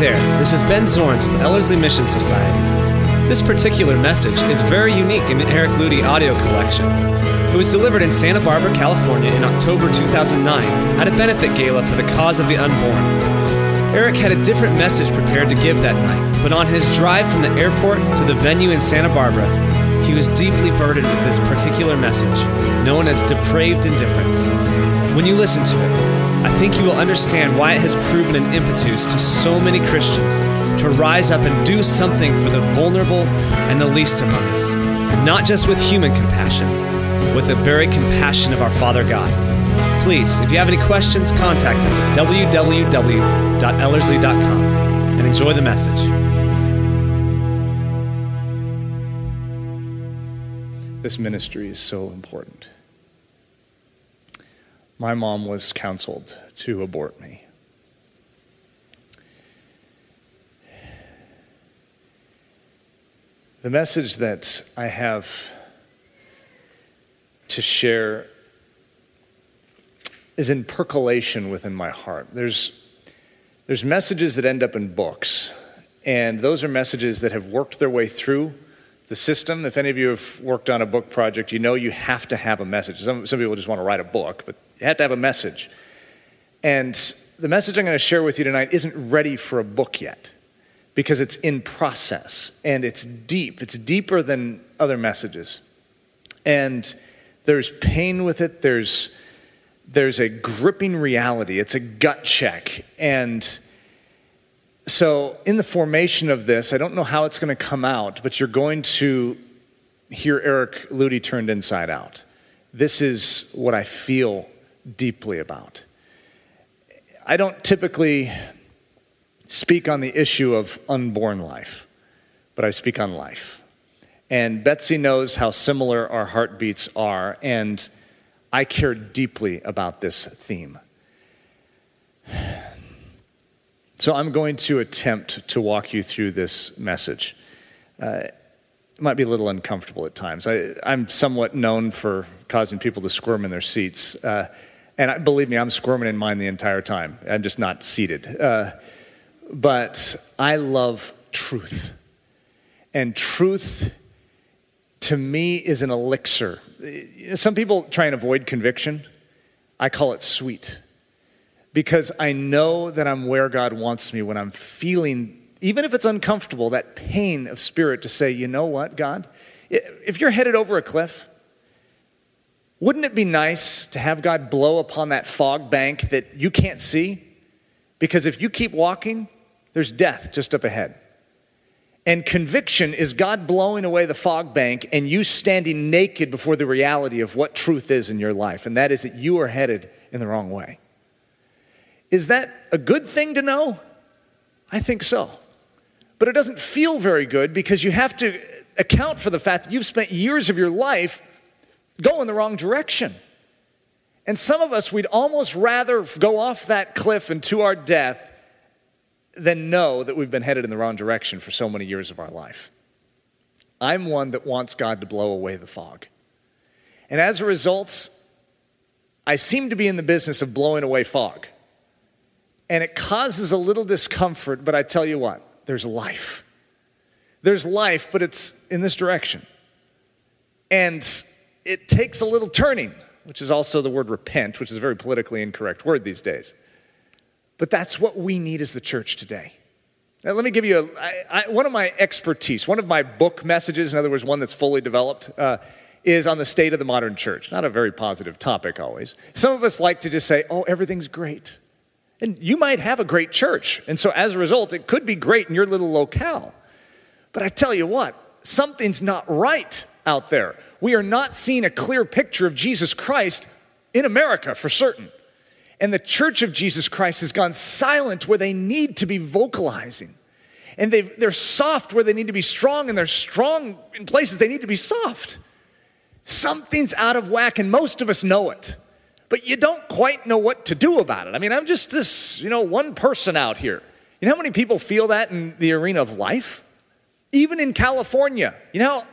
there, this is Ben Zorns with Ellerslie Mission Society. This particular message is very unique in the Eric Ludy audio collection. It was delivered in Santa Barbara, California in October 2009 at a benefit gala for the cause of the unborn. Eric had a different message prepared to give that night, but on his drive from the airport to the venue in Santa Barbara, he was deeply burdened with this particular message, known as depraved indifference. When you listen to it, I think you will understand why it has proven an impetus to so many Christians to rise up and do something for the vulnerable and the least among us, not just with human compassion, with the very compassion of our Father God. Please, if you have any questions, contact us at www.ellerslie.com and enjoy the message. This ministry is so important. My mom was counseled to abort me. The message that I have to share is in percolation within my heart. There's, there's messages that end up in books, and those are messages that have worked their way through the system. If any of you have worked on a book project, you know you have to have a message. Some, some people just want to write a book, but you have to have a message. And the message I'm going to share with you tonight isn't ready for a book yet because it's in process and it's deep. It's deeper than other messages. And there's pain with it, there's, there's a gripping reality, it's a gut check. And so, in the formation of this, I don't know how it's going to come out, but you're going to hear Eric Ludy turned inside out. This is what I feel deeply about. I don't typically speak on the issue of unborn life, but I speak on life. And Betsy knows how similar our heartbeats are, and I care deeply about this theme. So I'm going to attempt to walk you through this message. Uh, it might be a little uncomfortable at times. I, am somewhat known for causing people to squirm in their seats. Uh, and I, believe me, I'm squirming in mine the entire time. I'm just not seated. Uh, but I love truth. And truth, to me, is an elixir. Some people try and avoid conviction. I call it sweet because I know that I'm where God wants me when I'm feeling, even if it's uncomfortable, that pain of spirit to say, you know what, God? If you're headed over a cliff, wouldn't it be nice to have God blow upon that fog bank that you can't see? Because if you keep walking, there's death just up ahead. And conviction is God blowing away the fog bank and you standing naked before the reality of what truth is in your life, and that is that you are headed in the wrong way. Is that a good thing to know? I think so. But it doesn't feel very good because you have to account for the fact that you've spent years of your life going the wrong direction. And some of us, we'd almost rather go off that cliff and to our death than know that we've been headed in the wrong direction for so many years of our life. I'm one that wants God to blow away the fog. And as a result, I seem to be in the business of blowing away fog and it causes a little discomfort, but I tell you what, there's life. There's life, but it's in this direction. And it takes a little turning, which is also the word repent, which is a very politically incorrect word these days. But that's what we need as the church today. Now, let me give you a, I, I, one of my expertise, one of my book messages, in other words, one that's fully developed, uh, is on the state of the modern church. Not a very positive topic always. Some of us like to just say, oh, everything's great. And you might have a great church. And so as a result, it could be great in your little locale. But I tell you what, something's not right out there. We are not seeing a clear picture of Jesus Christ in America for certain. And the church of Jesus Christ has gone silent where they need to be vocalizing. And they are soft where they need to be strong, and they're strong in places they need to be soft. Something's out of whack, and most of us know it but you don't quite know what to do about it. I mean, I'm just this, you know, one person out here. You know how many people feel that in the arena of life? Even in California. You know,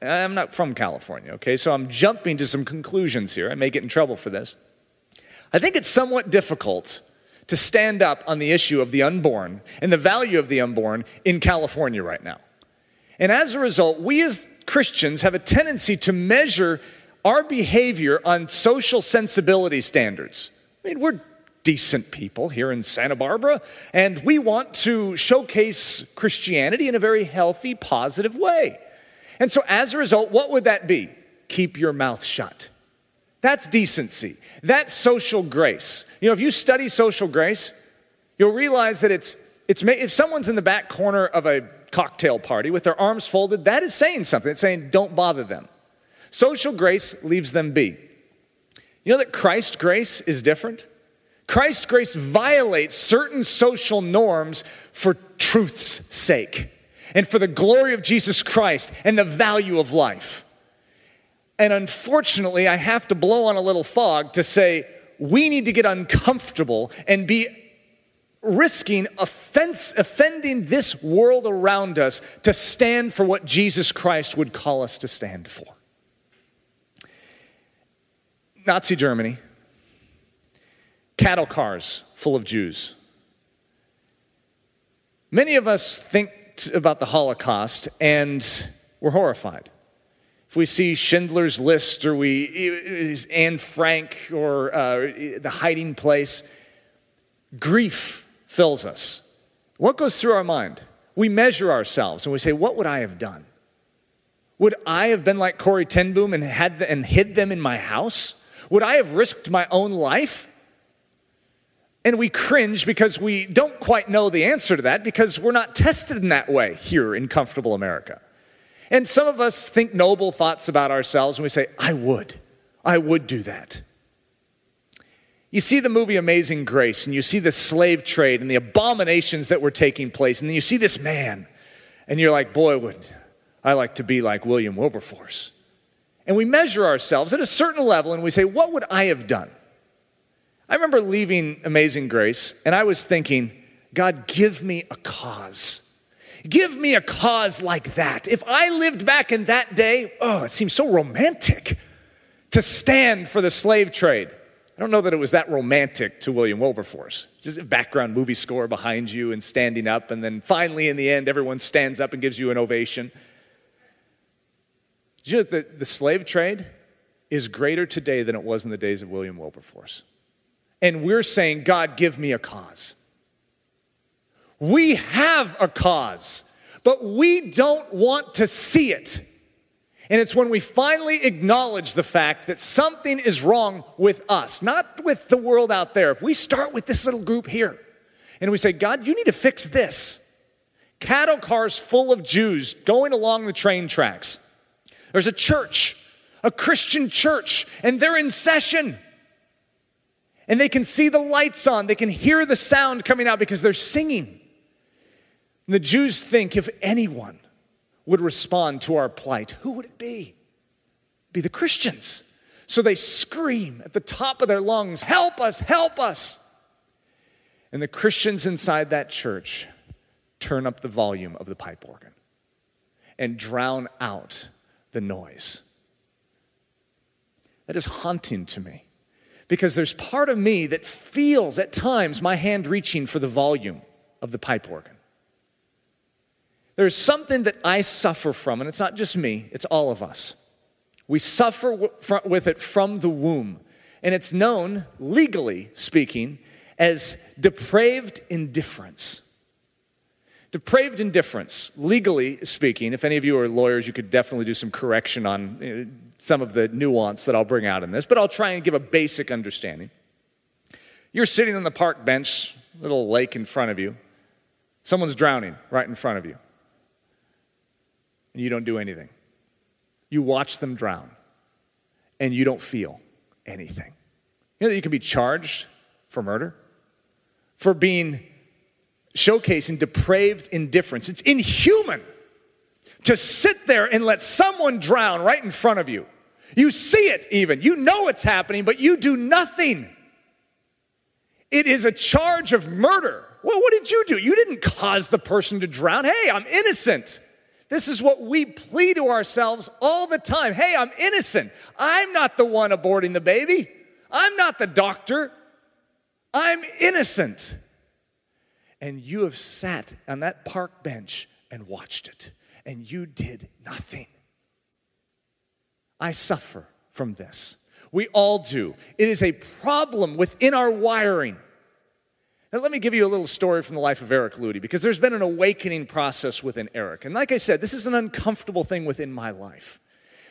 I'm not from California, okay? So I'm jumping to some conclusions here. I may get in trouble for this. I think it's somewhat difficult to stand up on the issue of the unborn and the value of the unborn in California right now. And as a result, we as Christians have a tendency to measure our behavior on social sensibility standards. I mean, we're decent people here in Santa Barbara, and we want to showcase Christianity in a very healthy, positive way. And so, as a result, what would that be? Keep your mouth shut. That's decency. That's social grace. You know, if you study social grace, you'll realize that it's, it's if someone's in the back corner of a cocktail party with their arms folded, that is saying something. It's saying, don't bother them. Social grace leaves them be. You know that Christ grace is different? Christ grace violates certain social norms for truth's sake and for the glory of Jesus Christ and the value of life. And unfortunately, I have to blow on a little fog to say we need to get uncomfortable and be risking offense, offending this world around us to stand for what Jesus Christ would call us to stand for. Nazi Germany, cattle cars full of Jews. Many of us think about the Holocaust and we're horrified. If we see Schindler's List or we Anne Frank or uh, the hiding place, grief fills us. What goes through our mind? We measure ourselves and we say, What would I have done? Would I have been like Corrie ten Boom and, had the, and hid them in my house? Would I have risked my own life? And we cringe because we don't quite know the answer to that because we're not tested in that way here in comfortable America. And some of us think noble thoughts about ourselves and we say, I would. I would do that. You see the movie Amazing Grace and you see the slave trade and the abominations that were taking place, and then you see this man, and you're like, boy, would I like to be like William Wilberforce. And we measure ourselves at a certain level and we say, what would I have done? I remember leaving Amazing Grace and I was thinking, God, give me a cause. Give me a cause like that. If I lived back in that day, oh, it seems so romantic to stand for the slave trade. I don't know that it was that romantic to William Wilberforce. Just a background movie score behind you and standing up, and then finally in the end, everyone stands up and gives you an ovation. You know the, the slave trade is greater today than it was in the days of William Wilberforce? and we're saying, God, give me a cause. We have a cause, but we don't want to see it. And it's when we finally acknowledge the fact that something is wrong with us, not with the world out there. If we start with this little group here and we say, God, you need to fix this. Cattle cars full of Jews going along the train tracks. There's a church, a Christian church, and they're in session and they can see the lights on, they can hear the sound coming out because they're singing. And the Jews think if anyone would respond to our plight, who would it be? Be the Christians. So they scream at the top of their lungs, Help us, help us. And the Christians inside that church turn up the volume of the pipe organ and drown out the noise. That is haunting to me because there's part of me that feels at times my hand reaching for the volume of the pipe organ. There's something that I suffer from, and it's not just me, it's all of us. We suffer with it from the womb, and it's known, legally speaking, as depraved indifference. Depraved indifference, legally speaking, if any of you are lawyers, you could definitely do some correction on uh, some of the nuance that I'll bring out in this, but I'll try and give a basic understanding. You're sitting on the park bench, little lake in front of you. Someone's drowning right in front of you. And you don't do anything. You watch them drown and you don't feel anything. You know that you can be charged for murder, for being showcasing depraved indifference. It's inhuman to sit there and let someone drown right in front of you. You see it even. You know it's happening, but you do nothing. It is a charge of murder. Well, what did you do? You didn't cause the person to drown. Hey, I'm innocent. This is what we plead to ourselves all the time. Hey, I'm innocent. I'm not the one aborting the baby. I'm not the doctor. I'm innocent. And you have sat on that park bench and watched it, and you did nothing. I suffer from this. We all do. It is a problem within our wiring. Now, let me give you a little story from the life of Eric Ludy because there's been an awakening process within Eric. And like I said, this is an uncomfortable thing within my life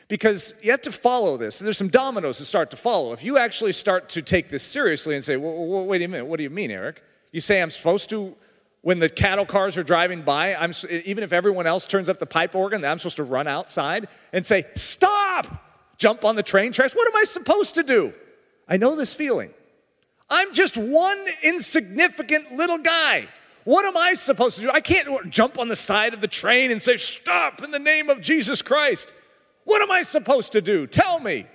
because you have to follow this. There's some dominoes that start to follow. If you actually start to take this seriously and say, well, wait a minute, what do you mean, Eric? You say I'm supposed to, when the cattle cars are driving by, I'm, even if everyone else turns up the pipe organ, I'm supposed to run outside and say, stop, jump on the train tracks. What am I supposed to do? I know this feeling. I'm just one insignificant little guy. What am I supposed to do? I can't jump on the side of the train and say, Stop in the name of Jesus Christ. What am I supposed to do? Tell me.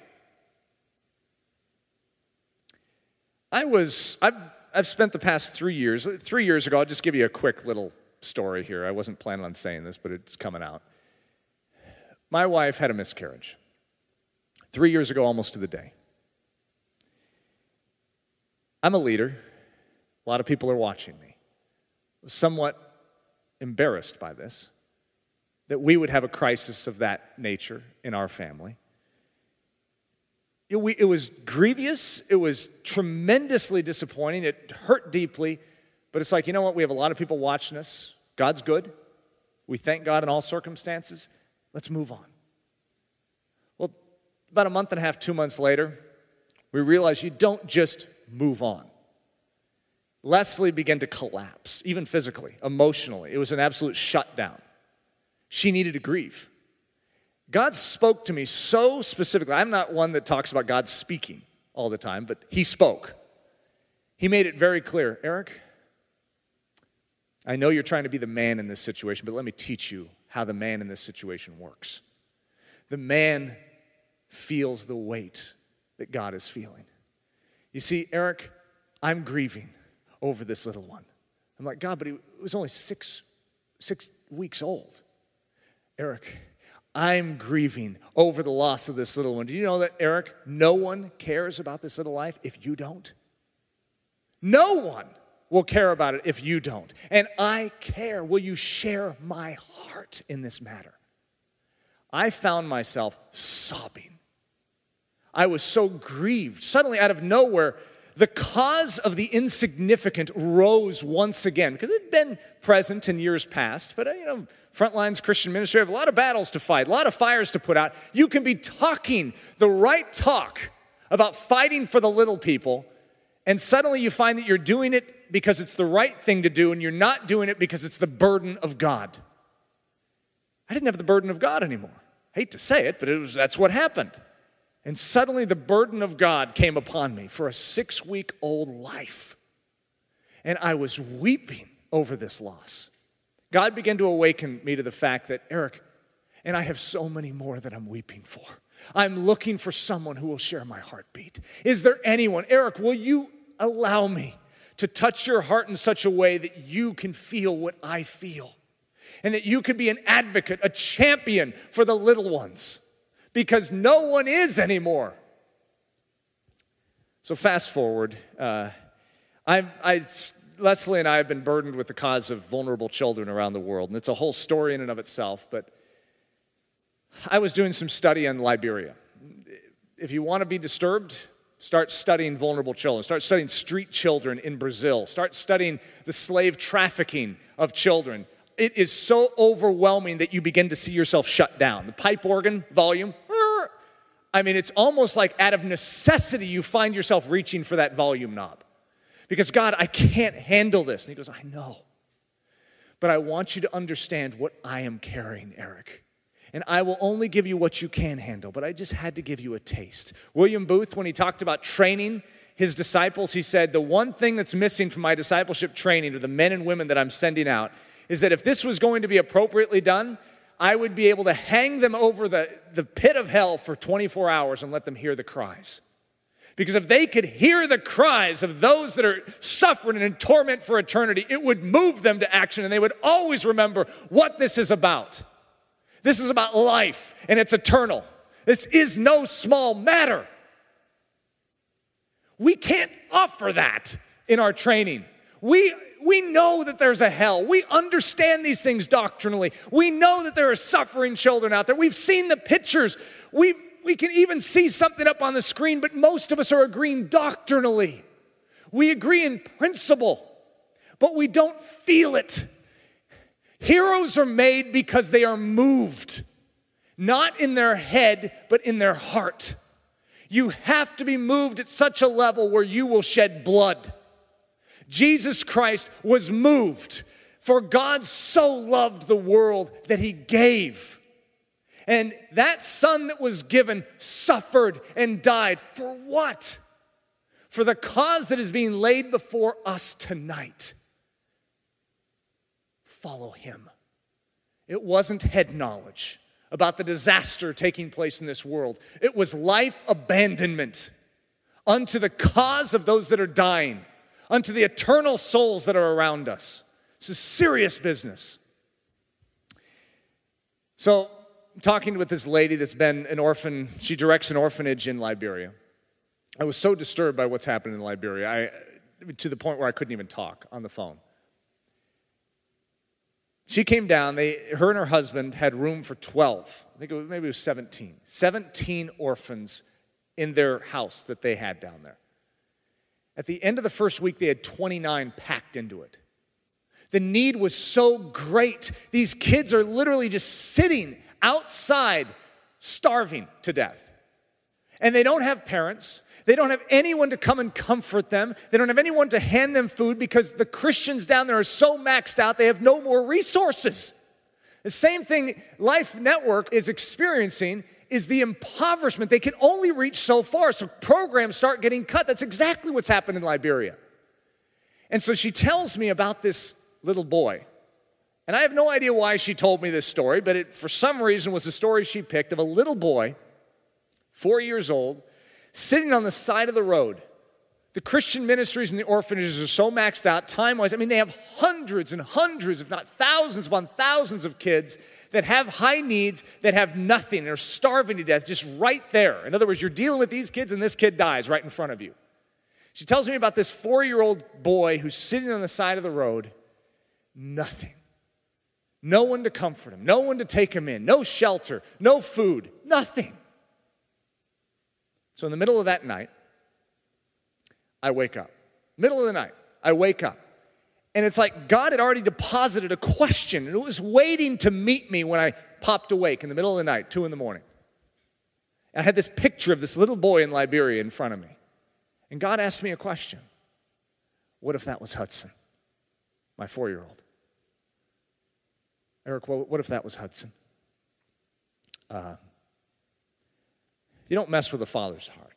I was, I've, I've spent the past three years, three years ago, I'll just give you a quick little story here. I wasn't planning on saying this, but it's coming out. My wife had a miscarriage three years ago, almost to the day. I'm a leader. A lot of people are watching me. Somewhat embarrassed by this that we would have a crisis of that nature in our family. It, we, it was grievous, it was tremendously disappointing, it hurt deeply, but it's like, you know what? We have a lot of people watching us. God's good. We thank God in all circumstances. Let's move on. Well, about a month and a half, two months later, we realized you don't just move on. Leslie began to collapse, even physically, emotionally. It was an absolute shutdown. She needed to grieve. God spoke to me so specifically. I'm not one that talks about God speaking all the time, but He spoke. He made it very clear Eric, I know you're trying to be the man in this situation, but let me teach you how the man in this situation works. The man feels the weight that God is feeling. You see, Eric, I'm grieving over this little one. I'm like, God, but he was only six, six weeks old. Eric, I'm grieving over the loss of this little one. Do you know that, Eric, no one cares about this little life if you don't? No one will care about it if you don't. And I care. Will you share my heart in this matter? I found myself sobbing. I was so grieved. Suddenly, out of nowhere, the cause of the insignificant rose once again because it had been present in years past. But, uh, you know, Frontlines Christian Ministry have a lot of battles to fight, a lot of fires to put out. You can be talking the right talk about fighting for the little people, and suddenly you find that you're doing it because it's the right thing to do, and you're not doing it because it's the burden of God. I didn't have the burden of God anymore. I hate to say it, but it was, that's what happened. And suddenly the burden of God came upon me for a six week old life. And I was weeping over this loss. God began to awaken me to the fact that, Eric, and I have so many more that I'm weeping for. I'm looking for someone who will share my heartbeat. Is there anyone? Eric, will you allow me to touch your heart in such a way that you can feel what I feel? And that you could be an advocate, a champion for the little ones because no one is anymore. So, fast forward, uh, I, I, Leslie and I have been burdened with the cause of vulnerable children around the world, and it's a whole story in and of itself. But I was doing some study on Liberia. If you want to be disturbed, start studying vulnerable children. Start studying street children in Brazil. Start studying the slave trafficking of children it is so overwhelming that you begin to see yourself shut down. The pipe organ volume, I mean, it's almost like out of necessity you find yourself reaching for that volume knob. Because God, I can't handle this. And he goes, I know. But I want you to understand what I am carrying, Eric. And I will only give you what you can handle, but I just had to give you a taste. William Booth, when he talked about training his disciples, he said, The one thing that's missing from my discipleship training to the men and women that I'm sending out is that if this was going to be appropriately done, I would be able to hang them over the, the pit of hell for 24 hours and let them hear the cries. Because if they could hear the cries of those that are suffering and in torment for eternity, it would move them to action and they would always remember what this is about. This is about life and it's eternal. This is no small matter. We can't offer that in our training. We, we know that there's a hell. We understand these things doctrinally. We know that there are suffering children out there. We've seen the pictures. We, we can even see something up on the screen, but most of us are agreeing doctrinally. We agree in principle, but we don't feel it. Heroes are made because they are moved, not in their head, but in their heart. You have to be moved at such a level where you will shed blood. Jesus Christ was moved, for God so loved the world that he gave. And that son that was given suffered and died. For what? For the cause that is being laid before us tonight. Follow him. It wasn't head knowledge about the disaster taking place in this world, it was life abandonment unto the cause of those that are dying unto the eternal souls that are around us. This is serious business. So, talking with this lady that's been an orphan, she directs an orphanage in Liberia. I was so disturbed by what's happened in Liberia, I, to the point where I couldn't even talk on the phone. She came down, they, her and her husband had room for 12. I think it was, maybe it was 17. 17 orphans in their house that they had down there. At the end of the first week, they had 29 packed into it. The need was so great. These kids are literally just sitting outside, starving to death. And they don't have parents. They don't have anyone to come and comfort them. They don't have anyone to hand them food because the Christians down there are so maxed out, they have no more resources. The same thing Life Network is experiencing is the impoverishment. They can only reach so far, so programs start getting cut. That's exactly what's happened in Liberia. And so she tells me about this little boy. And I have no idea why she told me this story, but it, for some reason, was the story she picked of a little boy, four years old, sitting on the side of the road the Christian ministries and the orphanages are so maxed out time wise. I mean, they have hundreds and hundreds, if not thousands upon thousands of kids that have high needs, that have nothing, and are starving to death just right there. In other words, you're dealing with these kids and this kid dies right in front of you. She tells me about this four year old boy who's sitting on the side of the road, nothing. No one to comfort him, no one to take him in, no shelter, no food, nothing. So, in the middle of that night, I wake up. Middle of the night, I wake up. And it's like God had already deposited a question, and it was waiting to meet me when I popped awake in the middle of the night, two in the morning. And I had this picture of this little boy in Liberia in front of me. And God asked me a question What if that was Hudson, my four year old? Eric, what if that was Hudson? Uh, you don't mess with a father's heart.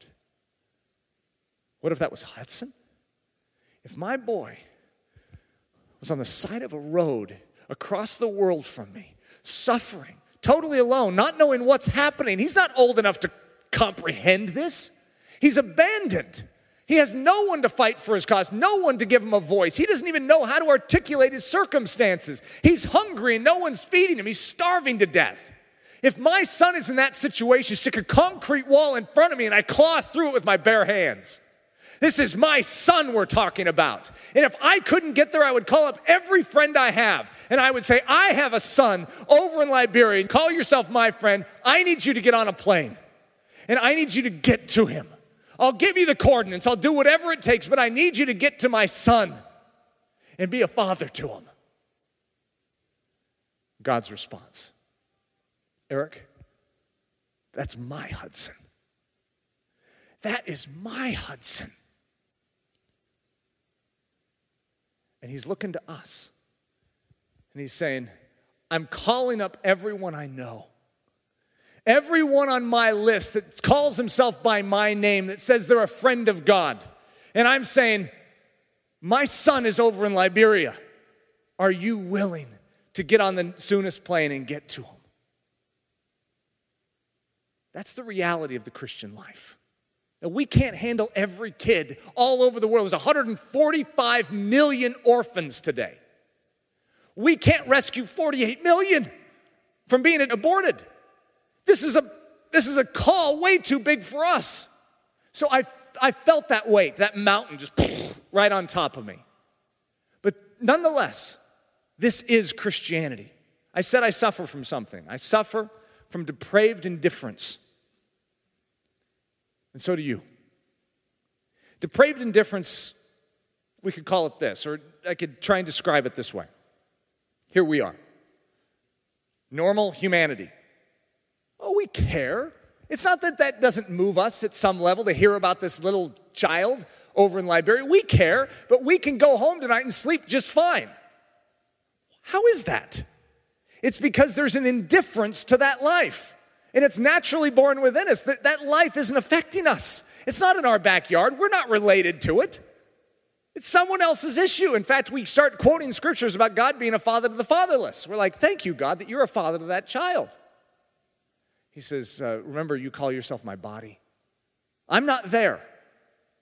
What if that was Hudson? If my boy was on the side of a road across the world from me, suffering, totally alone, not knowing what's happening, he's not old enough to comprehend this. He's abandoned. He has no one to fight for his cause, no one to give him a voice. He doesn't even know how to articulate his circumstances. He's hungry and no one's feeding him. He's starving to death. If my son is in that situation, stick a concrete wall in front of me and I claw through it with my bare hands. This is my son we're talking about. And if I couldn't get there, I would call up every friend I have and I would say, I have a son over in Liberia. And call yourself my friend. I need you to get on a plane and I need you to get to him. I'll give you the coordinates, I'll do whatever it takes, but I need you to get to my son and be a father to him. God's response Eric, that's my Hudson. That is my Hudson. And he's looking to us. And he's saying, I'm calling up everyone I know. Everyone on my list that calls himself by my name, that says they're a friend of God. And I'm saying, My son is over in Liberia. Are you willing to get on the soonest plane and get to him? That's the reality of the Christian life. Now, we can't handle every kid all over the world. There's 145 million orphans today. We can't rescue 48 million from being aborted. This is a, this is a call way too big for us. So I, I felt that weight, that mountain just right on top of me. But nonetheless, this is Christianity. I said I suffer from something. I suffer from depraved indifference. And so do you. Depraved indifference, we could call it this, or I could try and describe it this way. Here we are normal humanity. Oh, we care. It's not that that doesn't move us at some level to hear about this little child over in Liberia. We care, but we can go home tonight and sleep just fine. How is that? It's because there's an indifference to that life. And it's naturally born within us that that life isn't affecting us. It's not in our backyard. We're not related to it. It's someone else's issue. In fact, we start quoting scriptures about God being a father to the fatherless. We're like, thank you, God, that you're a father to that child. He says, uh, Remember, you call yourself my body. I'm not there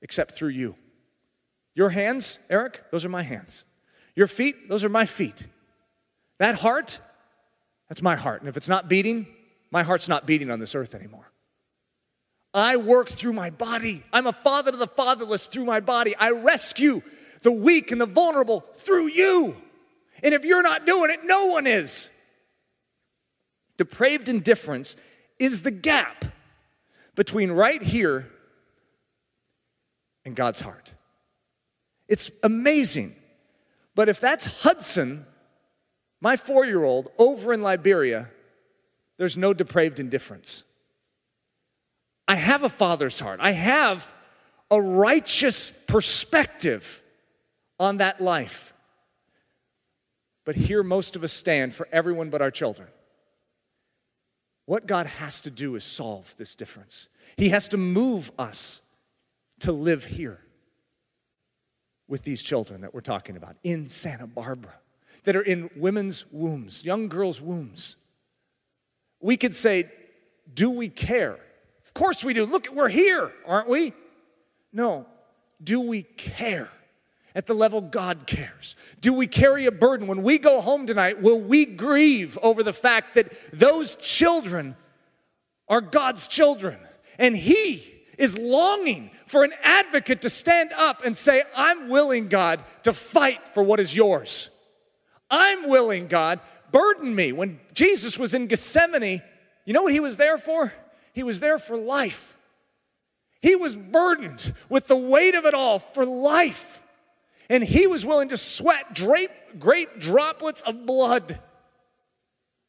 except through you. Your hands, Eric, those are my hands. Your feet, those are my feet. That heart, that's my heart. And if it's not beating, my heart's not beating on this earth anymore. I work through my body. I'm a father to the fatherless through my body. I rescue the weak and the vulnerable through you. And if you're not doing it, no one is. Depraved indifference is the gap between right here and God's heart. It's amazing. But if that's Hudson, my four year old, over in Liberia, there's no depraved indifference. I have a father's heart. I have a righteous perspective on that life. But here, most of us stand for everyone but our children. What God has to do is solve this difference. He has to move us to live here with these children that we're talking about in Santa Barbara, that are in women's wombs, young girls' wombs. We could say, Do we care? Of course we do. Look, we're here, aren't we? No. Do we care? at the level God cares? Do we carry a burden? When we go home tonight, will we grieve over the fact that those children are God's children? And He is longing for an advocate to stand up and say, I'm willing, God, to fight for what is yours. I'm willing, God, burden me. When Jesus was in Gethsemane, you know what he was there for? He was there for life. He was burdened with the weight of it all for life and he was willing to sweat drape, great droplets of blood.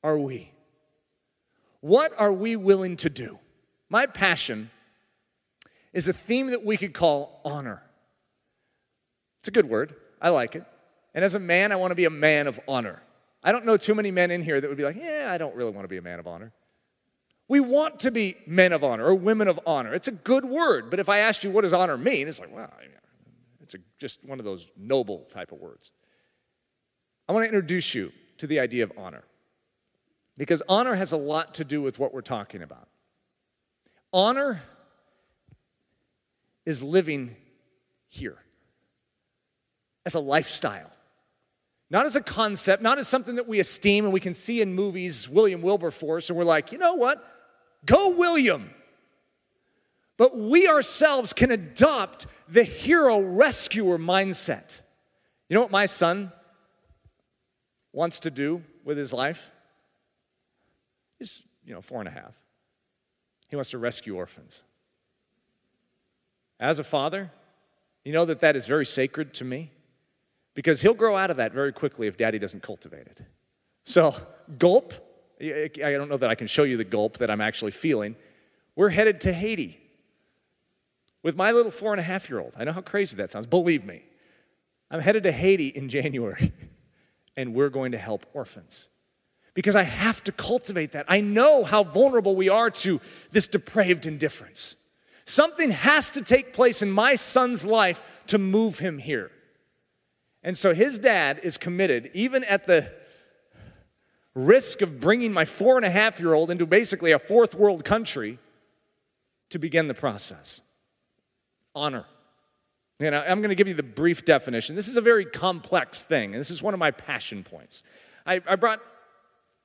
Are we? What are we willing to do? My passion is a theme that we could call honor. It's a good word. I like it. And as a man, I want to be a man of honor. I don't know too many men in here that would be like, yeah, I don't really want to be a man of honor. We want to be men of honor or women of honor. It's a good word, but if I asked you what does honor mean, it's like, well, it's a, just one of those noble type of words. I want to introduce you to the idea of honor because honor has a lot to do with what we're talking about. Honor is living here as a lifestyle, not as a concept, not as something that we esteem and we can see in movies, William Wilberforce, and we're like, you know what? Go, William. But we ourselves can adopt the hero rescuer mindset. You know what my son wants to do with his life? He's, you know, four and a half. He wants to rescue orphans. As a father, you know that that is very sacred to me because he'll grow out of that very quickly if daddy doesn't cultivate it. So, gulp, I don't know that I can show you the gulp that I'm actually feeling. We're headed to Haiti with my little four and a half year old. I know how crazy that sounds. Believe me. I'm headed to Haiti in January, and we're going to help orphans because I have to cultivate that. I know how vulnerable we are to this depraved indifference. Something has to take place in my son's life to move him here. And so his dad is committed, even at the risk of bringing my four and a half year old into basically a fourth world country, to begin the process honor. And I'm going to give you the brief definition. This is a very complex thing, and this is one of my passion points. I, I brought,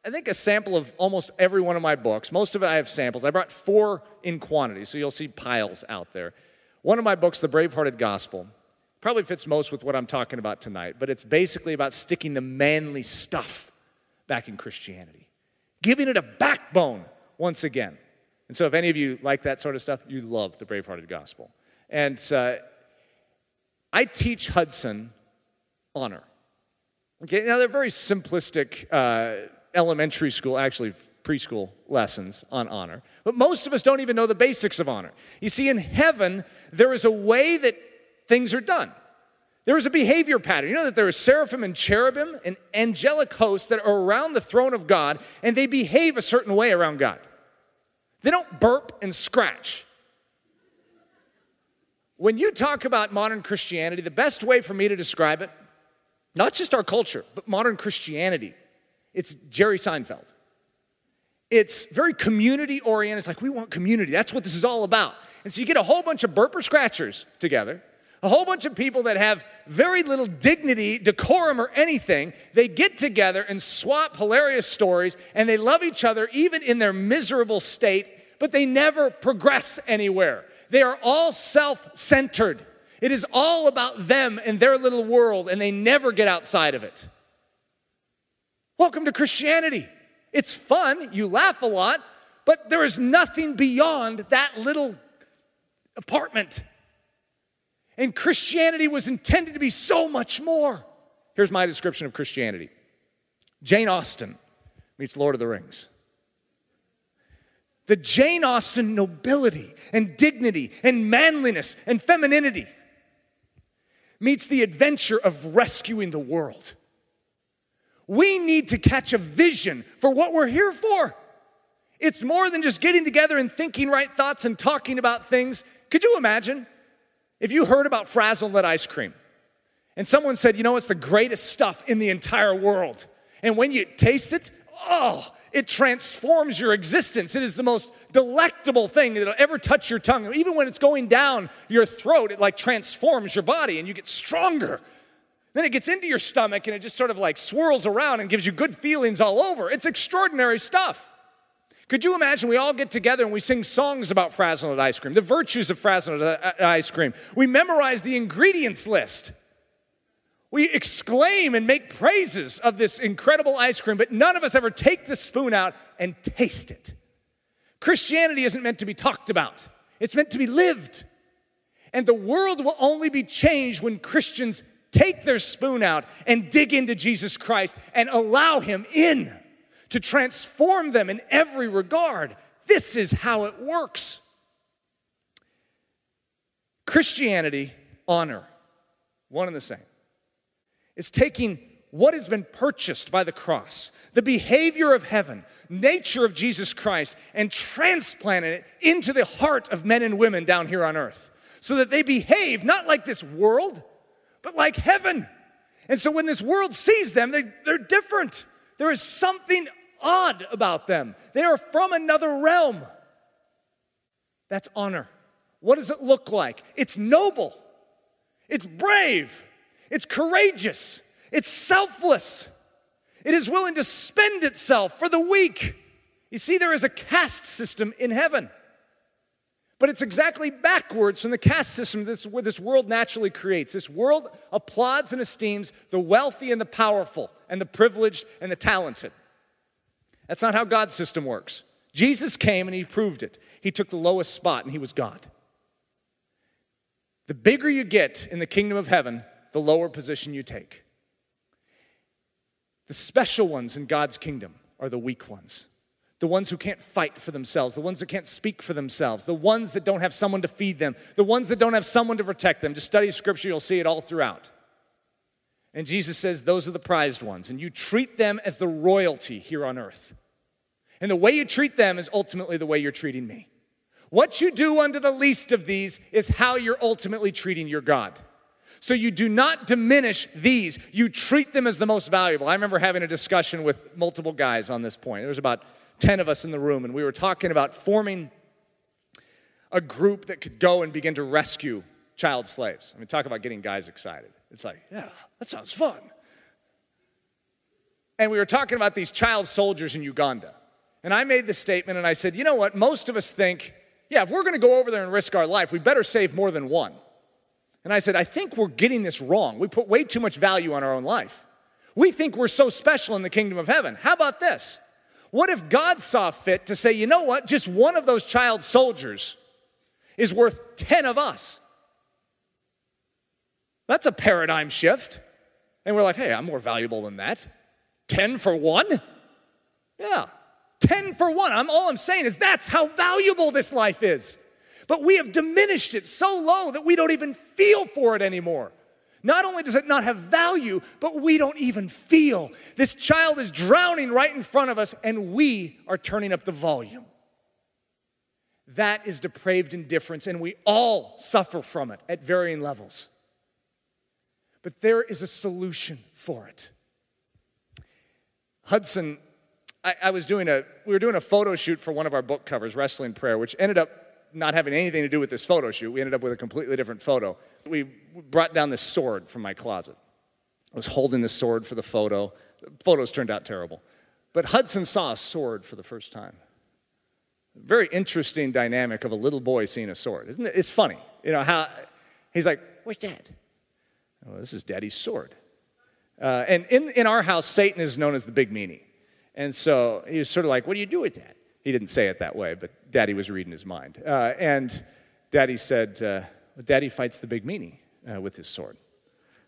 I think, a sample of almost every one of my books. Most of it I have samples. I brought four in quantity, so you'll see piles out there. One of my books, The Bravehearted Gospel, probably fits most with what I'm talking about tonight, but it's basically about sticking the manly stuff back in Christianity, giving it a backbone once again. And so, if any of you like that sort of stuff, you love the Bravehearted Gospel. And uh, I teach Hudson honor. Okay, now they're very simplistic uh, elementary school, actually preschool lessons on honor. But most of us don't even know the basics of honor. You see, in heaven, there is a way that things are done. There is a behavior pattern. You know that there are seraphim and cherubim and angelic hosts that are around the throne of God, and they behave a certain way around God. They don't burp and scratch. When you talk about modern Christianity, the best way for me to describe it, not just our culture, but modern Christianity, it's Jerry Seinfeld. It's very community oriented. It's like, we want community. That's what this is all about. And so you get a whole bunch of burper scratchers together, a whole bunch of people that have very little dignity, decorum, or anything. They get together and swap hilarious stories, and they love each other even in their miserable state, but they never progress anywhere. They are all self centered. It is all about them and their little world, and they never get outside of it. Welcome to Christianity. It's fun, you laugh a lot, but there is nothing beyond that little apartment. And Christianity was intended to be so much more. Here's my description of Christianity Jane Austen meets Lord of the Rings. The Jane Austen nobility and dignity and manliness and femininity meets the adventure of rescuing the world. We need to catch a vision for what we're here for. It's more than just getting together and thinking right thoughts and talking about things. Could you imagine if you heard about Frazzle ice cream and someone said, you know, it's the greatest stuff in the entire world. And when you taste it, oh, it transforms your existence. It is the most delectable thing that'll ever touch your tongue. Even when it's going down your throat, it like transforms your body and you get stronger. Then it gets into your stomach and it just sort of like swirls around and gives you good feelings all over. It's extraordinary stuff. Could you imagine we all get together and we sing songs about Frazzlenut ice cream, the virtues of Frazzlenut uh, uh, ice cream? We memorize the ingredients list. We exclaim and make praises of this incredible ice cream, but none of us ever take the spoon out and taste it. Christianity isn't meant to be talked about, it's meant to be lived. And the world will only be changed when Christians take their spoon out and dig into Jesus Christ and allow Him in to transform them in every regard. This is how it works. Christianity, honor, one and the same, is taking what has been purchased by the cross, the behavior of heaven, nature of Jesus Christ, and transplanting it into the heart of men and women down here on earth so that they behave not like this world, but like heaven. And so when this world sees them, they, they're different. There is something odd about them. They are from another realm. That's honor. What does it look like? It's noble, it's brave, it's courageous, it's selfless, it is willing to spend itself for the weak. You see, there is a caste system in heaven. But it's exactly backwards from the caste system this, where this world naturally creates. This world applauds and esteems the wealthy and the powerful, and the privileged and the talented. That's not how God's system works. Jesus came and he proved it. He took the lowest spot and he was God. The bigger you get in the kingdom of heaven, the lower position you take. The special ones in God's kingdom are the weak ones the ones who can't fight for themselves, the ones that can't speak for themselves, the ones that don't have someone to feed them, the ones that don't have someone to protect them. Just study scripture, you'll see it all throughout. And Jesus says, Those are the prized ones, and you treat them as the royalty here on earth. And the way you treat them is ultimately the way you're treating me. What you do unto the least of these is how you're ultimately treating your God. So you do not diminish these, you treat them as the most valuable. I remember having a discussion with multiple guys on this point. There was about 10 of us in the room, and we were talking about forming a group that could go and begin to rescue child slaves. I mean, talk about getting guys excited. It's like, yeah, that sounds fun. And we were talking about these child soldiers in Uganda. And I made the statement and I said, you know what? Most of us think Yeah, if we're going to go over there and risk our life, we better save more than one. And I said, I think we're getting this wrong. We put way too much value on our own life. We think we're so special in the kingdom of heaven. How about this? What if God saw fit to say, you know what, just one of those child soldiers is worth 10 of us? That's a paradigm shift. And we're like, hey, I'm more valuable than that. 10 for one? Yeah. 10 for one. I'm, all I'm saying is that's how valuable this life is. But we have diminished it so low that we don't even feel for it anymore. Not only does it not have value, but we don't even feel. This child is drowning right in front of us, and we are turning up the volume. That is depraved indifference, and we all suffer from it at varying levels. But there is a solution for it. Hudson, I, I, was doing a, we were doing a photo shoot for one of our book covers, Wrestling Prayer, which ended up not having anything to do with this photo shoot. We ended up with a completely different photo. We brought down this sword from my closet. I was holding the sword for the photo. The photos turned out terrible. But Hudson saw a sword for the first time. Very interesting dynamic of a little boy seeing a sword, isn't it? It's funny. You know, how he's like, Where's dad? Oh, this is daddy's sword. Uh, and in, in our house, Satan is known as the big meanie. And so he was sort of like, What do you do with that? He didn't say it that way, but daddy was reading his mind. Uh, and daddy said, uh, well, Daddy fights the big meanie uh, with his sword.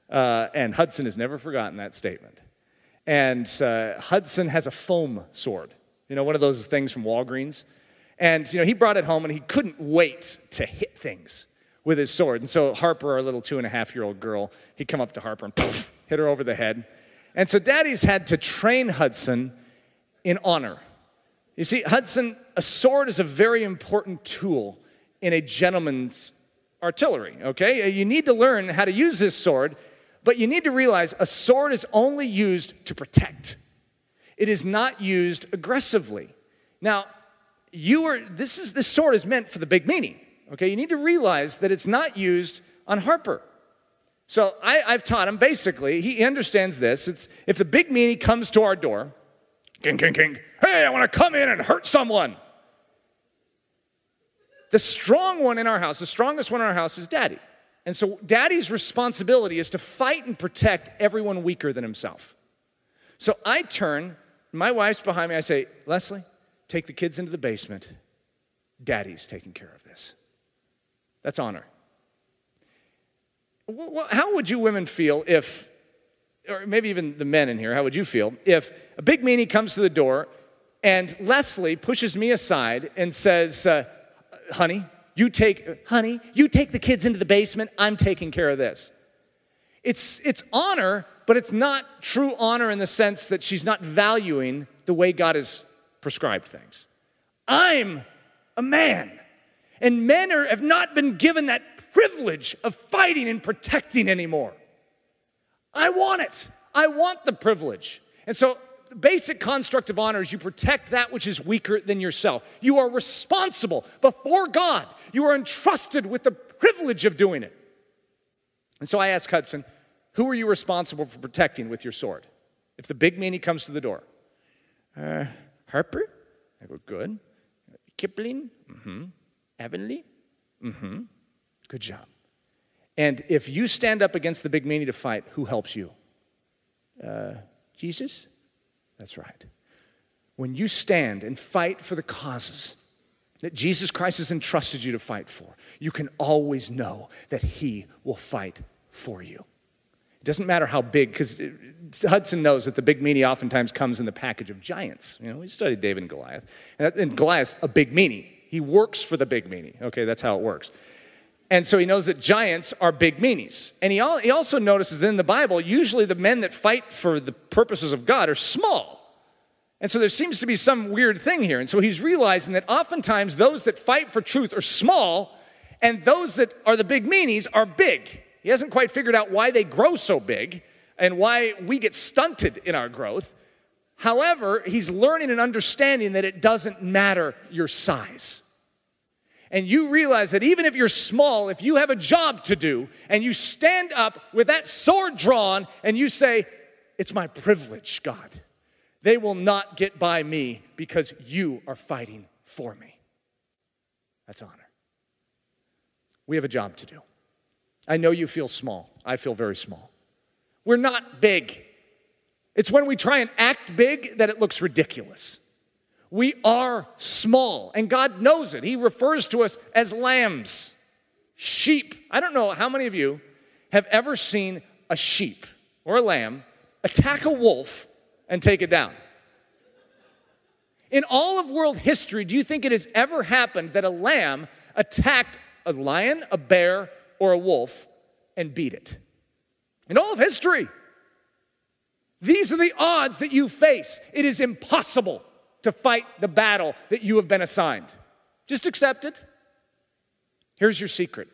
Uh, and Hudson has never forgotten that statement. And uh, Hudson has a foam sword, you know, one of those things from Walgreens. And, you know, he brought it home and he couldn't wait to hit things with his sword. And so Harper, our little two and a half year old girl, he'd come up to Harper and poof, hit her over the head. And so daddy's had to train Hudson in honor. You see, Hudson, a sword is a very important tool in a gentleman's artillery, okay? You need to learn how to use this sword, but you need to realize a sword is only used to protect. It is not used aggressively. Now, you are this is this sword is meant for the big meanie. Okay, you need to realize that it's not used on Harper. So I, have taught him basically, he understands this. It's if the big meanie comes to our door, king, king, king, hey, I want to come in and hurt someone. The strong one in our house, the strongest one in our house is daddy. And so daddy's responsibility is to fight and protect everyone weaker than himself. So I turn, my wife's behind me, I say, Leslie, take the kids into the basement. Daddy's taking care of this. That's honor. How would you women feel if, or maybe even the men in here, how would you feel if a big meanie comes to the door and Leslie pushes me aside and says, uh, honey, you take, honey, you take the kids into the basement. I'm taking care of this. It's, it's honor, but it's not true honor in the sense that she's not valuing the way God has prescribed things. I'm a man. And men are, have not been given that privilege of fighting and protecting anymore. I want it. I want the privilege. And so the basic construct of honor is you protect that which is weaker than yourself. You are responsible before God. You are entrusted with the privilege of doing it. And so I asked Hudson, who are you responsible for protecting with your sword? If the big meanie comes to the door, uh, Harper? I go, good. Kipling? Mm-hmm. Avonlea? Mm-hmm. Good job. And if you stand up against the big meanie to fight, who helps you? Uh, Jesus? That's right. When you stand and fight for the causes that Jesus Christ has entrusted you to fight for, you can always know that He will fight for you. It doesn't matter how big, because Hudson knows that the big meanie oftentimes comes in the package of giants. You know, we studied David and Goliath. And Goliath's a big meanie. He works for the big meanie. Okay, that's how it works. And so he knows that giants are big meanies. And he, he also notices that in the Bible, usually the men that fight for the purposes of God are small. And so there seems to be some weird thing here. And so he's realizing that oftentimes those that fight for truth are small, and those that are the big meanies are big. He hasn't quite figured out why they grow so big and why we get stunted in our growth. However, he's learning and understanding that it doesn't matter your size and you realize that even if you're small, if you have a job to do and you stand up with that sword drawn and you say, It's my privilege, God, they will not get by me because you are fighting for me. That's honor. We have a job to do. I know you feel small. I feel very small. We're not big. It's when we try and act big that it looks ridiculous. We are small, and God knows it. He refers to us as lambs, sheep. I don't know how many of you have ever seen a sheep or a lamb attack a wolf and take it down. In all of world history, do you think it has ever happened that a lamb attacked a lion, a bear, or a wolf and beat it? In all of history. These are the odds that you face. It is impossible to fight the battle that you have been assigned. Just accept it. Here's your secret.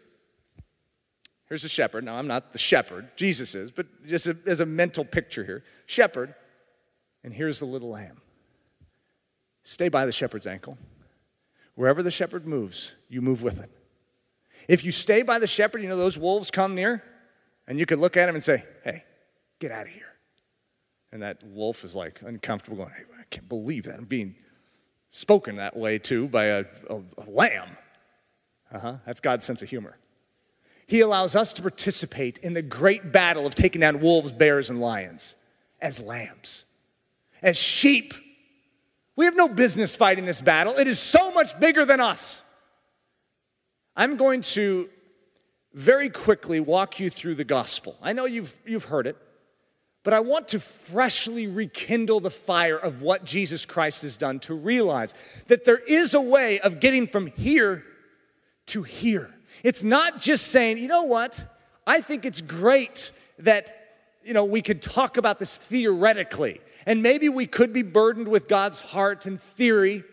Here's a shepherd. Now, I'm not the shepherd, Jesus is, but just a, as a mental picture here. Shepherd, and here's the little lamb. Stay by the shepherd's ankle. Wherever the shepherd moves, you move with it. If you stay by the shepherd, you know those wolves come near, and you can look at him and say, Hey, get out of here. And that wolf is like uncomfortable, going, hey, I can't believe that. I'm being spoken that way to by a, a, a lamb. Uh huh. That's God's sense of humor. He allows us to participate in the great battle of taking down wolves, bears, and lions as lambs, as sheep. We have no business fighting this battle. It is so much bigger than us. I'm going to very quickly walk you through the gospel. I know you've, you've heard it, but I want to freshly rekindle the fire of what Jesus Christ has done to realize that there is a way of getting from here to here. It's not just saying, you know what, I think it's great that you know we could talk about this theoretically and maybe we could be burdened with God's heart and theory.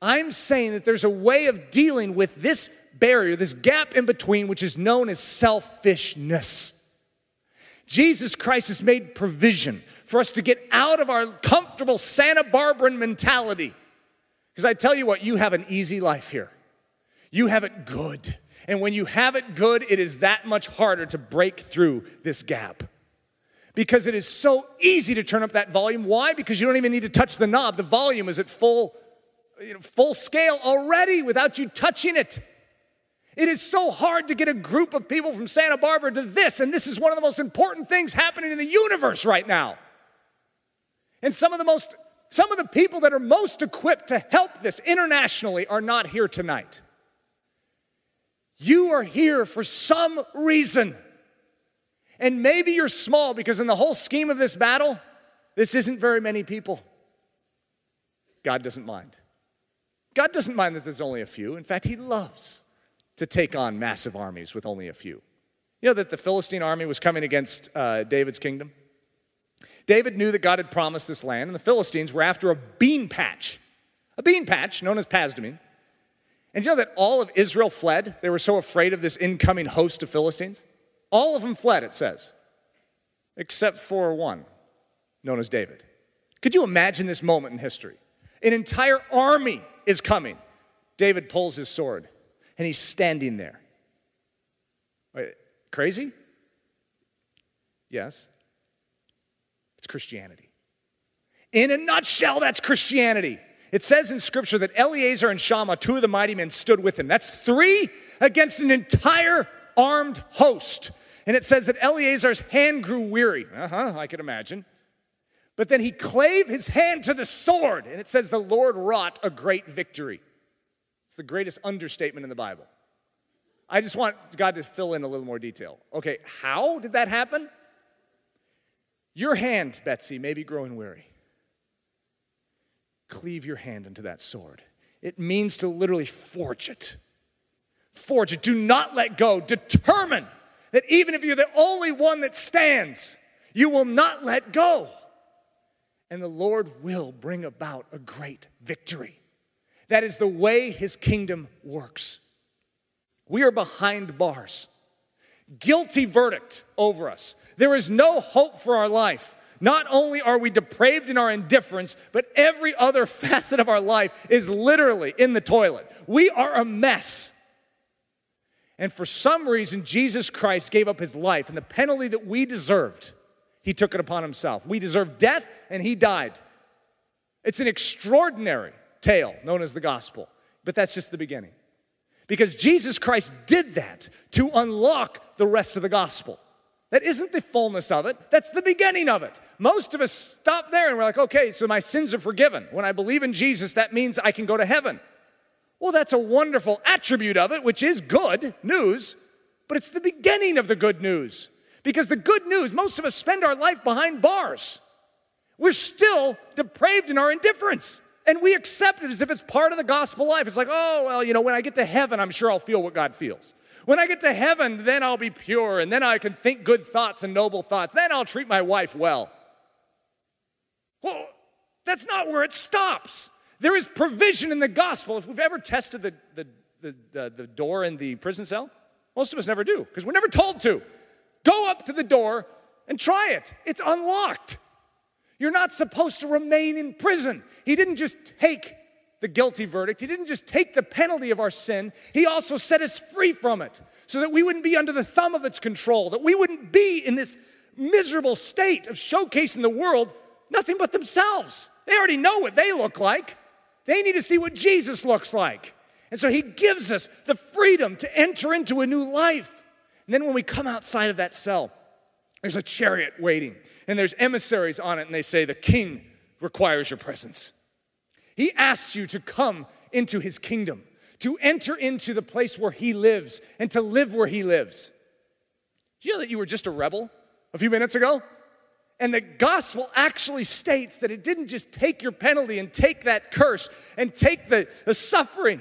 I'm saying that there's a way of dealing with this barrier, this gap in between, which is known as selfishness. Jesus Christ has made provision for us to get out of our comfortable Santa Barbara mentality. Because I tell you what, you have an easy life here. You have it good. And when you have it good, it is that much harder to break through this gap. Because it is so easy to turn up that volume. Why? Because you don't even need to touch the knob. The volume is at full, you know, full scale already without you touching it. It is so hard to get a group of people from Santa Barbara to this, and this is one of the most important things happening in the universe right now. And some of the most some of the people that are most equipped to help this internationally are not here tonight. You are here for some reason. And maybe you're small because, in the whole scheme of this battle, this isn't very many people. God doesn't mind. God doesn't mind that there's only a few. In fact, He loves to take on massive armies with only a few. You know that the Philistine army was coming against uh, David's kingdom? David knew that God had promised this land, and the Philistines were after a bean patch, a bean patch known as Pasdammim. And you know that all of Israel fled? They were so afraid of this incoming host of Philistines. All of them fled, it says, except for one, known as David. Could you imagine this moment in history? An entire army is coming. David pulls his sword and he's standing there. Wait, crazy? Yes. It's Christianity. In a nutshell, that's Christianity. It says in scripture that Eleazar and Shammah, two of the mighty men, stood with him. That's three against an entire armed host. And it says that Eleazar's hand grew weary. Uh huh, I can imagine. But then he clave his hand to the sword, and it says the Lord wrought a great victory. It's the greatest understatement in the Bible. I just want God to fill in a little more detail. Okay, how did that happen? Your hand, Betsy, may be growing weary cleave your hand into that sword. It means to literally forge it. Forge it. Do not let go. Determine that even if you're the only one that stands, you will not let go. And the Lord will bring about a great victory. That is the way his kingdom works. We are behind bars. Guilty verdict over us. There is no hope for our life. Not only are we depraved in our indifference, but every other facet of our life is literally in the toilet. We are a mess. And for some reason, Jesus Christ gave up his life, and the penalty that we deserved, he took it upon himself. We deserved death, and he died. It's an extraordinary tale known as the gospel, but that's just the beginning. because Jesus Christ did that to unlock the rest of the gospel. That isn't the fullness of it, that's the beginning of it. Most of us stop there and we're like, okay, so my sins are forgiven. When I believe in Jesus, that means I can go to heaven. Well, that's a wonderful attribute of it, which is good news, but it's the beginning of the good news. Because the good news, most of us spend our life behind bars. We're still depraved in our indifference. And we accept it as if it's part of the gospel life. It's like, oh, well, you know, when I get to heaven, I'm sure I'll feel what God feels. When I get to heaven, then I'll be pure, and then I can think good thoughts and noble thoughts. Then I'll treat my wife well. Well, that's not where it stops. There is provision in the gospel. If we've ever tested the, the, the, the, the door in the prison cell, most of us never do, because we're never told to. Go up to the door and try it. It's unlocked. You're not supposed to remain in prison. He didn't just take the guilty verdict, He didn't just take the penalty of our sin, He also set us free from it so that we wouldn't be under the thumb of its control, that we wouldn't be in this miserable state of showcasing the world nothing but themselves. They already know what they look like. They need to see what Jesus looks like. And so he gives us the freedom to enter into a new life. And then when we come outside of that cell, there's a chariot waiting, and there's emissaries on it, and they say, The king requires your presence. He asks you to come into his kingdom, to enter into the place where he lives, and to live where he lives. Do you know that you were just a rebel a few minutes ago? And the gospel actually states that it didn't just take your penalty and take that curse and take the, the suffering,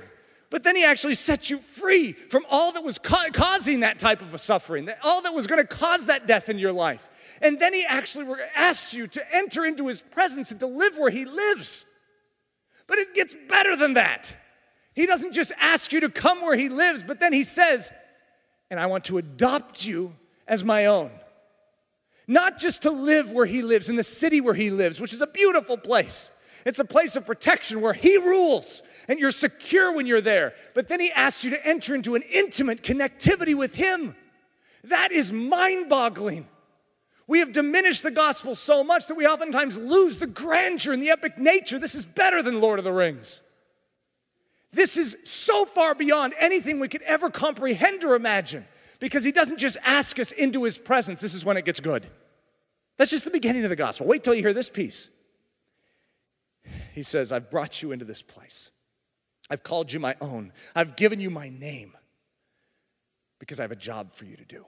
but then he actually set you free from all that was ca- causing that type of a suffering, all that was going to cause that death in your life. And then he actually asks you to enter into his presence and to live where he lives. But it gets better than that. He doesn't just ask you to come where he lives, but then he says, and I want to adopt you as my own. Not just to live where he lives, in the city where he lives, which is a beautiful place it's a place of protection where He rules and you're secure when you're there. But then He asks you to enter into an intimate connectivity with Him. That is mind boggling. We have diminished the gospel so much that we oftentimes lose the grandeur and the epic nature. This is better than Lord of the Rings. This is so far beyond anything we could ever comprehend or imagine because He doesn't just ask us into His presence. This is when it gets good. That's just the beginning of the gospel. Wait till you hear this piece he says, I've brought you into this place. I've called you my own. I've given you my name because I have a job for you to do.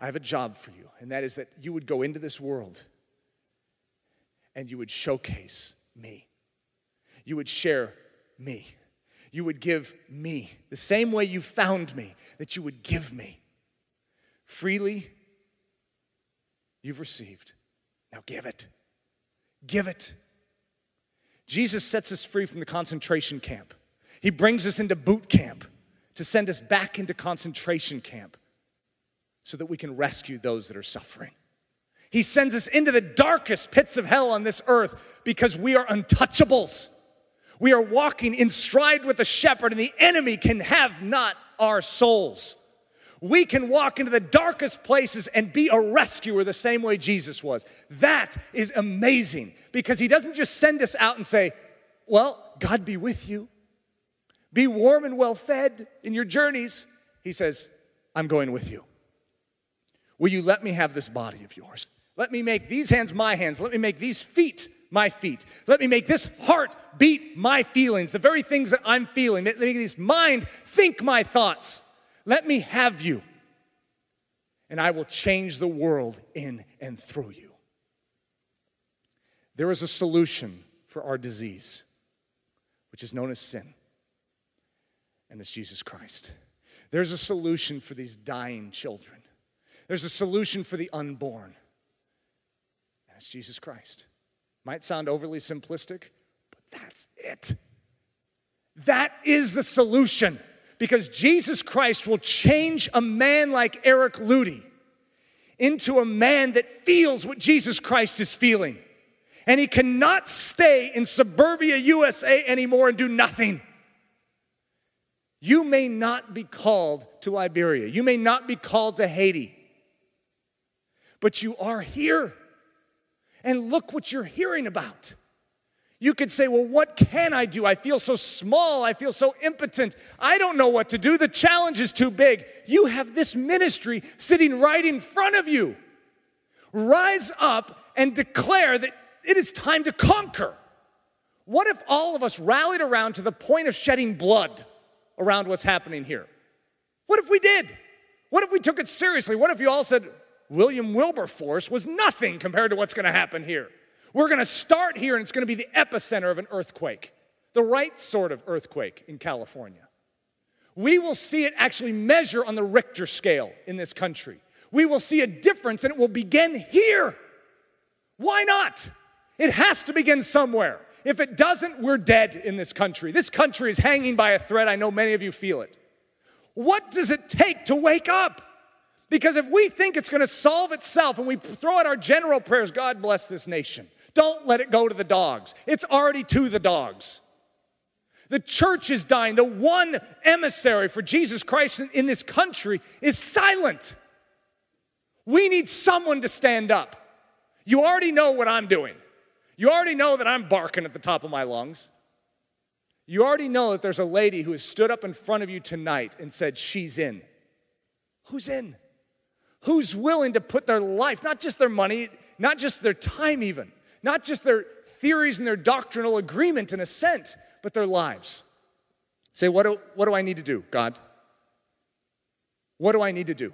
I have a job for you, and that is that you would go into this world and you would showcase me. You would share me. You would give me the same way you found me, that you would give me. Freely, you've received. Now give it. Give it. Jesus sets us free from the concentration camp. He brings us into boot camp to send us back into concentration camp so that we can rescue those that are suffering. He sends us into the darkest pits of hell on this earth because we are untouchables. We are walking in stride with the shepherd, and the enemy can have not our souls. We can walk into the darkest places and be a rescuer the same way Jesus was. That is amazing because he doesn't just send us out and say, Well, God be with you. Be warm and well fed in your journeys. He says, I'm going with you. Will you let me have this body of yours? Let me make these hands my hands. Let me make these feet my feet. Let me make this heart beat my feelings, the very things that I'm feeling. Let me make this mind think my thoughts. Let me have you, and I will change the world in and through you. There is a solution for our disease, which is known as sin, and it's Jesus Christ. There's a solution for these dying children. There's a solution for the unborn, and it's Jesus Christ. Might sound overly simplistic, but that's it. That is the solution because Jesus Christ will change a man like Eric Ludy into a man that feels what Jesus Christ is feeling. And he cannot stay in suburbia USA anymore and do nothing. You may not be called to Liberia. You may not be called to Haiti. But you are here. And look what you're hearing about. You could say, Well, what can I do? I feel so small. I feel so impotent. I don't know what to do. The challenge is too big. You have this ministry sitting right in front of you. Rise up and declare that it is time to conquer. What if all of us rallied around to the point of shedding blood around what's happening here? What if we did? What if we took it seriously? What if you all said, William Wilberforce was nothing compared to what's going to happen here? We're going to start here, and it's going to be the epicenter of an earthquake, the right sort of earthquake in California. We will see it actually measure on the Richter scale in this country. We will see a difference, and it will begin here. Why not? It has to begin somewhere. If it doesn't, we're dead in this country. This country is hanging by a thread. I know many of you feel it. What does it take to wake up? Because if we think it's going to solve itself and we throw out our general prayers, God bless this nation, don't let it go to the dogs. It's already to the dogs. The church is dying. The one emissary for Jesus Christ in, this country is silent. We need someone to stand up. You already know what I'm doing. You already know that I'm barking at the top of my lungs. You already know that there's a lady who has stood up in front of you tonight and said, She's in. Who's in? Who's willing to put their life, not just their money, not just their time, even, not just their theories and their doctrinal agreement in a sense, but their lives. Say, what do, what do I need to do, God? What do I need to do?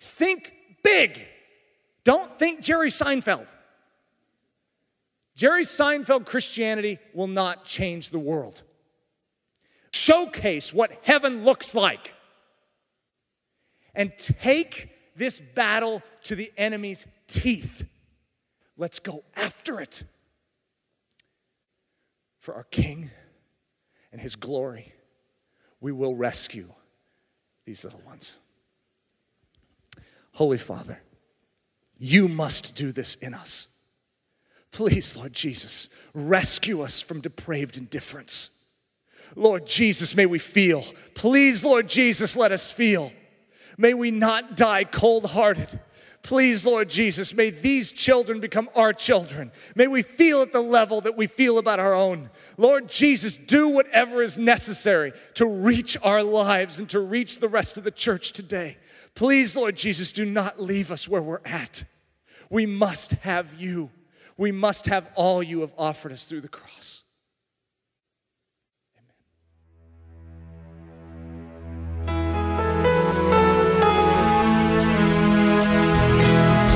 Think big. Don't think Jerry Seinfeld. Jerry Seinfeld Christianity will not change the world. Showcase what heaven looks like. And take this battle to the enemy's teeth. Let's go after it for our King and his glory. We will rescue these little ones. Holy Father, you must do this in us. Please, Lord Jesus, rescue us from depraved indifference. Lord Jesus, may we feel. Please, Lord Jesus, let us feel. May we not die cold hearted. Please, Lord Jesus, may these children become our children. May we feel at the level that we feel about our own. Lord Jesus, do whatever is necessary to reach our lives and to reach the rest of the church today. Please, Lord Jesus, do not leave us where we're at. We must have you. We must have all you have offered us through the cross.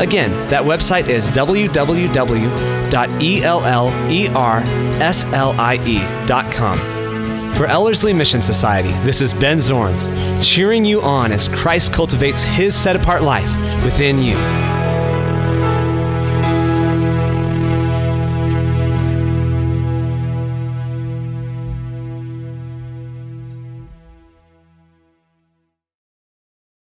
Again, that website is www.ellerslie.com. For Ellerslie Mission Society, this is Ben Zorns, cheering you on as Christ cultivates his set apart life within you.